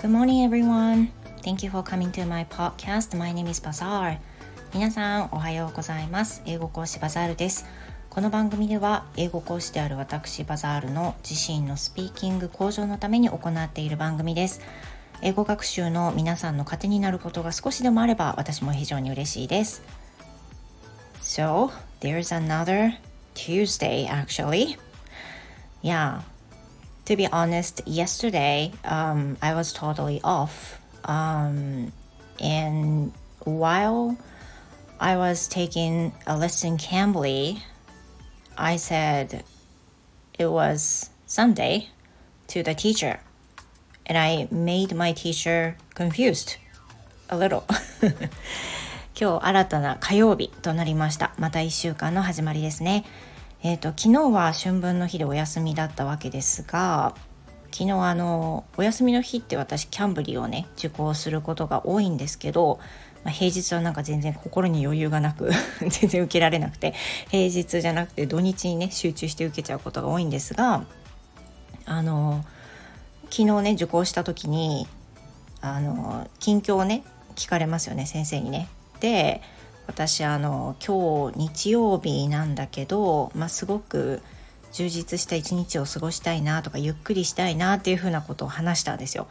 Good morning, everyone. Thank you for coming to my podcast. My name is Bazaar. 皆さん、おはようございます。英語講師バザールです。この番組では、英語講師である私バザールの自身のスピーキング向上のために行っている番組です。英語学習の皆さんの糧になることが少しでもあれば、私も非常に嬉しいです。So, there's another Tuesday actually. Yeah. to be honest, yesterday um, I was totally off. Um, and while I was taking a lesson Cambly, I said it was Sunday to the teacher. And I made my teacher confused a little. 今日新たな火曜日となりました。また1週間の始まりですね。 えーと、昨日は春分の日でお休みだったわけですが昨日あのお休みの日って私キャンブリーをね受講することが多いんですけど、まあ、平日はなんか全然心に余裕がなく 全然受けられなくて平日じゃなくて土日にね集中して受けちゃうことが多いんですがあの昨日ね受講した時にあの近況をね聞かれますよね先生にね。で私あの今日日曜日なんだけど、まあ、すごく充実した一日を過ごしたいなとかゆっくりしたいなっていうふうなことを話したんですよ。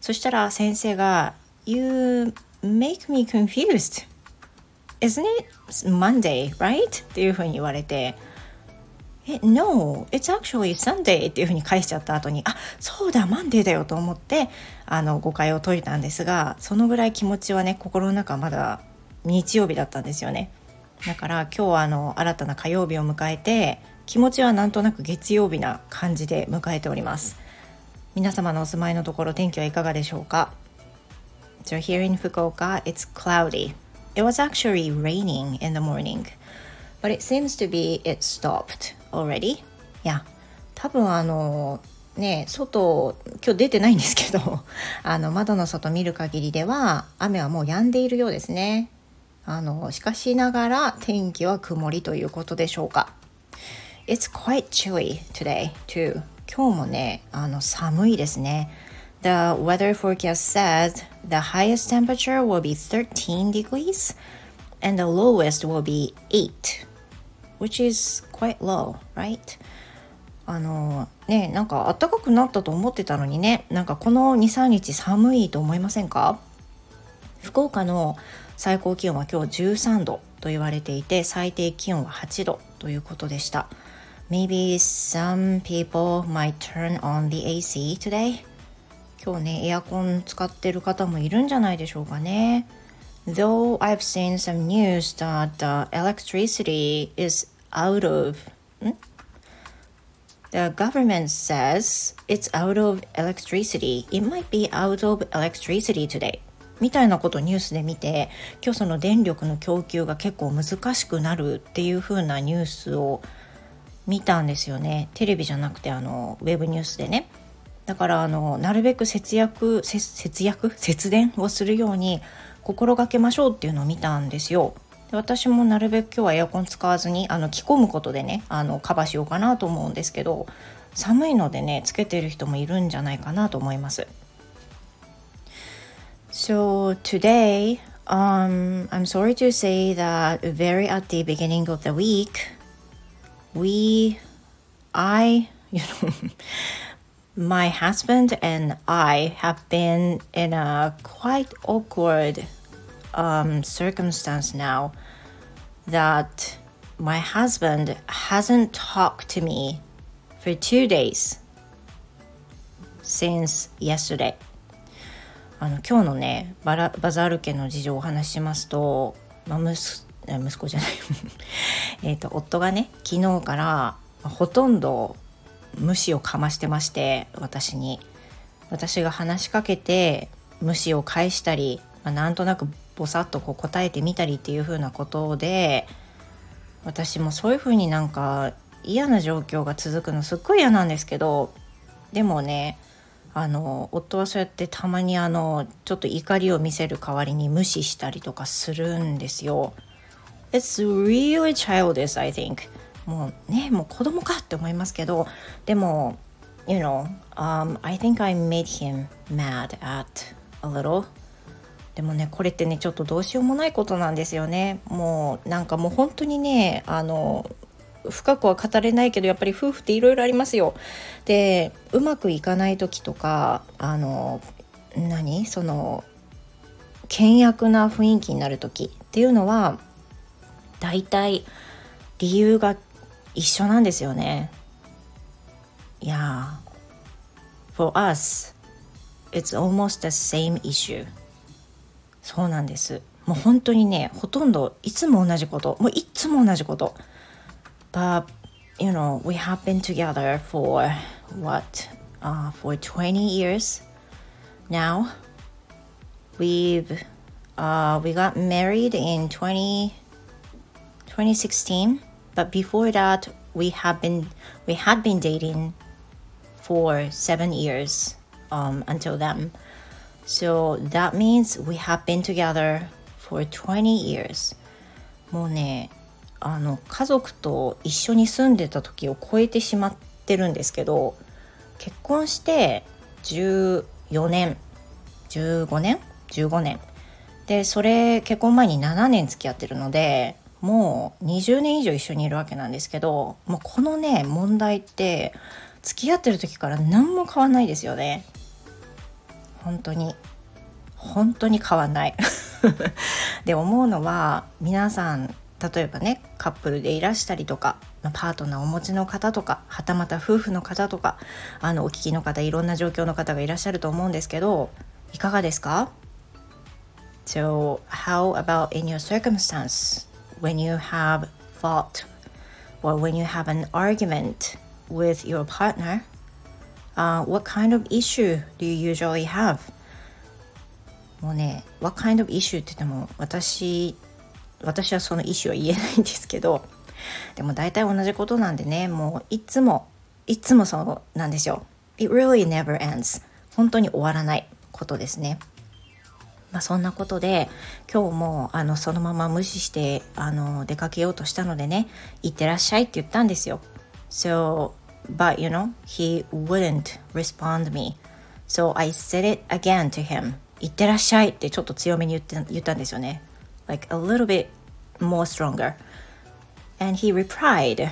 そしたら先生が「You make me confused. Isn't it Monday, right?」っていうふうに言われて「え No, it's actually Sunday」っていうふうに返しちゃった後に「あそうだマンデーだよ」と思ってあの誤解を解いたんですがそのぐらい気持ちはね心の中まだ日曜日だったんですよね。だから今日はあの新たな火曜日を迎えて気持ちはなんとなく月曜日な感じで迎えております。皆様のお住まいのところ天気はいかがでしょうか？So here in Fukuoka it's cloudy. It was actually raining in the morning but it seems to be it stopped already. Yeah. 多分あのね外今日出てないんですけどあの窓の外見る限りでは雨はもう止んでいるようですね。あのしかしながら天気は曇りということでしょうか It's quite chilly today too 今日もねあの寒いですね The weather forecast says the highest temperature will be 13 degrees and the lowest will be 8 which is quite low, right? あのねなんか暖かくなったと思ってたのにねなんかこの23日寒いと思いませんか福岡の最高気温は今日13度と言われていて最低気温は8度ということでした Maybe some people might turn on the AC today 今日ねエアコン使ってる方もいるんじゃないでしょうかね Though I've seen some news that the electricity is out of The government says it's out of electricity. It might be out of electricity today. みたいなことニュースで見て今日その電力の供給が結構難しくなるっていう風なニュースを見たんですよね。テレビじゃなくてあのウェブニュースでね。だからあのなるべく節約節約？節電をするように心がけましょうっていうのを見たんですよ。私もなるべく今日はエアコン使わずにあの着込むことでねあのカバーしようかなと思うんですけど寒いのでねつけてる人もいるんじゃないかなと思います。So today, um, I'm sorry to say that very at the beginning of the week, we, I, you know, my husband and I have been in a quite awkward um, circumstance now that my husband hasn't talked to me for two days since yesterday. あの今日のねバラバザール家の事情をお話ししますと、まあ、息息子じゃない。えと夫がね昨日からほとんど無視をかましてまして私に。私が話しかけて無視を返したり、まあ、なんとなくぼさっとこう答えてみたりっていう風なことで私もそういう風になんか嫌な状況が続くのすっごい嫌なんですけどでもねあの夫はそうやってたまにあのちょっと怒りを見せる代わりに無視したりとかするんですよ。It's really childish, I think. もうねもう子供かって思いますけどでも you know, um, I think I made him mad at a little. でもねこれってねちょっとどうしようもないことなんですよねもうなんかもう本当にねあの深くは語れないけどやっぱり夫婦っていろいろありますよ。でうまくいかない時とかあの何？その険悪な雰囲気になる時っていうのは大体理由が一緒なんですよね。いや for us it's almost the same issue. そうなんです。もう本当にねほとんどいつも同じこと。もういつも同じこと。but you know we have been together for what uh, for 20 years now we've uh, we got married in 20 2016 but before that we have been we had been dating for seven years um, until then so that means we have been together for 20 years もうね あの家族と一緒に住んでた時を超えてしまってるんですけど結婚して14年15年15年。でそれ結婚前に7年付き合ってるのでもう20年以上一緒にいるわけなんですけどもうこのね問題って付き合ってる時から何も変わんないですよね。本当に。本当に変わんない。で思うのは皆さん例えばねカップルでいらしたりとかパートナーをお持ちの方とかはたまた夫婦の方とかあのお聞きの方いろんな状況の方がいらっしゃると思うんですけどいかがですか So how about in your circumstance when you have fought or when you have an argument with your partner uh, what kind of issue do you usually have? もうね What kind of issue って言っても私私はその意思は言えないんですけどでも大体同じことなんでねもういつもいつもそうなんですよ。It really never ends 本当に終わらないことですね。まあ、そんなことで今日もあのそのまま無視してあの出かけようとしたのでね行ってらっしゃいって言ったんですよ。So but you know he wouldn't respond me. So I said it again to him 行ってらっしゃいってちょっと強めに言って言ったんですよね。Like a little bit more stronger. And he replied,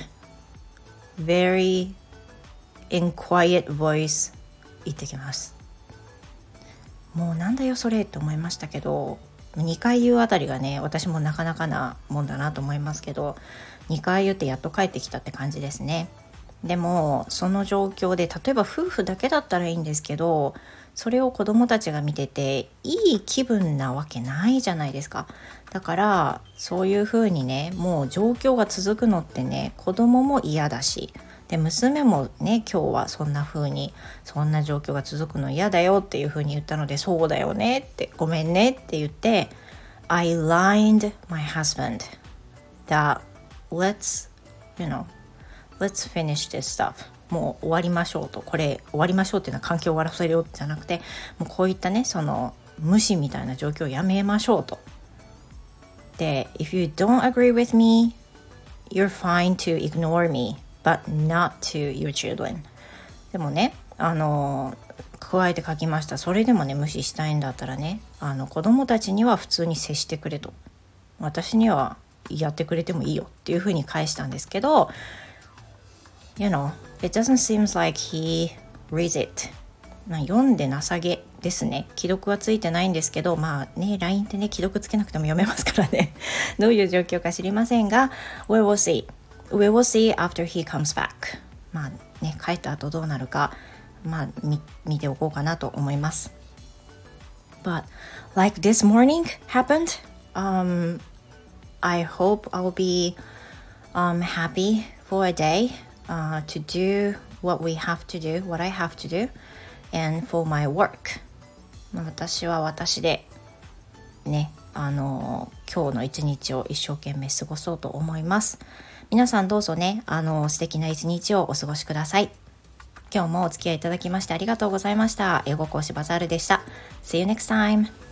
very in quiet voice, 行ってきます。もうなんだよそれって思いましたけど、2回言うあたりがね、私もなかなかなもんだなと思いますけど、2回言ってやっと帰ってきたって感じですね。でもその状況で例えば夫婦だけだったらいいんですけどそれを子供たちが見てていい気分なわけないじゃないですか。だからそういう風にねもう状況が続くのってね子供も嫌だしで娘もね今日はそんな風にそんな状況が続くの嫌だよっていう風に言ったのでそうだよねってごめんねって言って I lined my husband that let's you know let's finish this stuff. もう終わりましょうと。これ終わりましょうっていうのは関係を終わらせるよじゃなくてもうこういったねその無視みたいな状況をやめましょうと。で If you don't agree with me you're fine to ignore me but not to your children. でもねあの加えて書きました。それでもね無視したいんだったらねあの子供たちには普通に接してくれと。私にはやってくれてもいいよっていうふうに返したんですけど You know, it doesn't seem like he reads it. まあ、読んでなさげですね。既読はついてないんですけど、まあね、LINE ってね、既読つけなくても読めますからね。どういう状況か知りませんが、We will see. We will see after he comes back. まあね、帰った後どうなるか、まあ見見ておこうかなと思います。But like this morning happened, um, I hope I'll be um, happy for a day uh, to do what we have to do, what I have to do, and for my work. 私は私でね、あの今日の一日を一生懸命過ごそうと思います。皆さんどうぞね、あの素敵な一日をお過ごしください。今日もお付き合いいただきましてありがとうございました。英語講師バザールでした。See you next time!